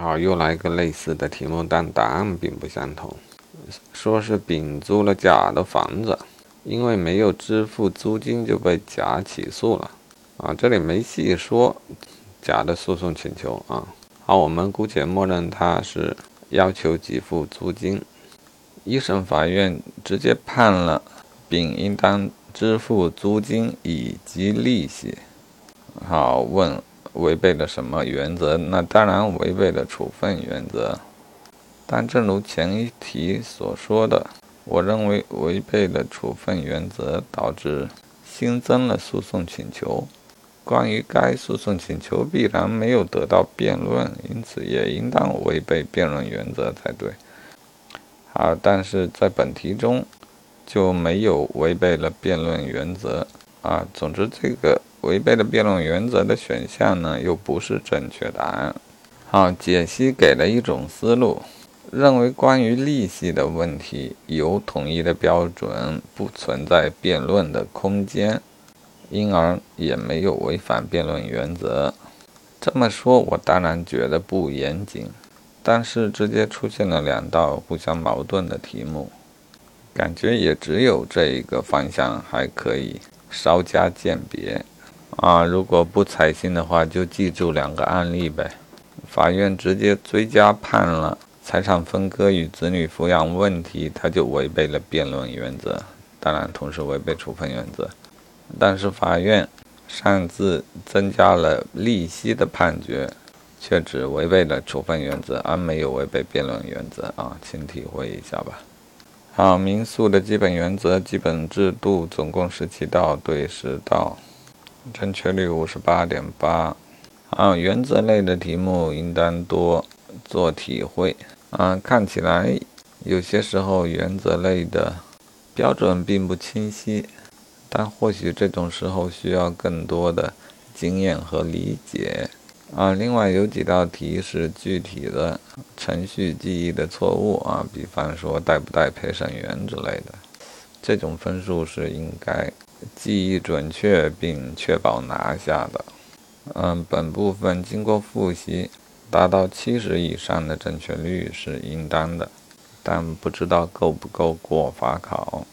好，又来一个类似的题目，但答案并不相同。说是丙租了甲的房子，因为没有支付租金就被甲起诉了。啊，这里没细说甲的诉讼请求啊。好，我们姑且默认他是要求给付租金。一审法院直接判了丙应当支付租金以及利息。好，问违背了什么原则？那当然违背了处分原则。但正如前一题所说的，我认为违背了处分原则，导致新增了诉讼请求。关于该诉讼请求必然没有得到辩论，因此也应当违背辩论原则才对。好，但是在本题中就没有违背了辩论原则啊。总之，这个违背了辩论原则的选项呢，又不是正确答案。好，解析给了一种思路，认为关于利息的问题有统一的标准，不存在辩论的空间。因而也没有违反辩论原则。这么说，我当然觉得不严谨，但是直接出现了两道互相矛盾的题目，感觉也只有这一个方向还可以稍加鉴别。啊，如果不采信的话，就记住两个案例呗。法院直接追加判了财产分割与子女抚养问题，他就违背了辩论原则，当然同时违背处分原则。但是法院擅自增加了利息的判决，却只违背了处分原则，而没有违背辩论原则啊，请体会一下吧。好，民诉的基本原则、基本制度，总共十七道对十道，正确率五十八点八。啊，原则类的题目应当多做体会啊。看起来有些时候原则类的标准并不清晰。但或许这种时候需要更多的经验和理解啊。另外有几道题是具体的程序记忆的错误啊，比方说带不带陪审员之类的，这种分数是应该记忆准确并确保拿下的。嗯，本部分经过复习达到七十以上的正确率是应当的，但不知道够不够过法考。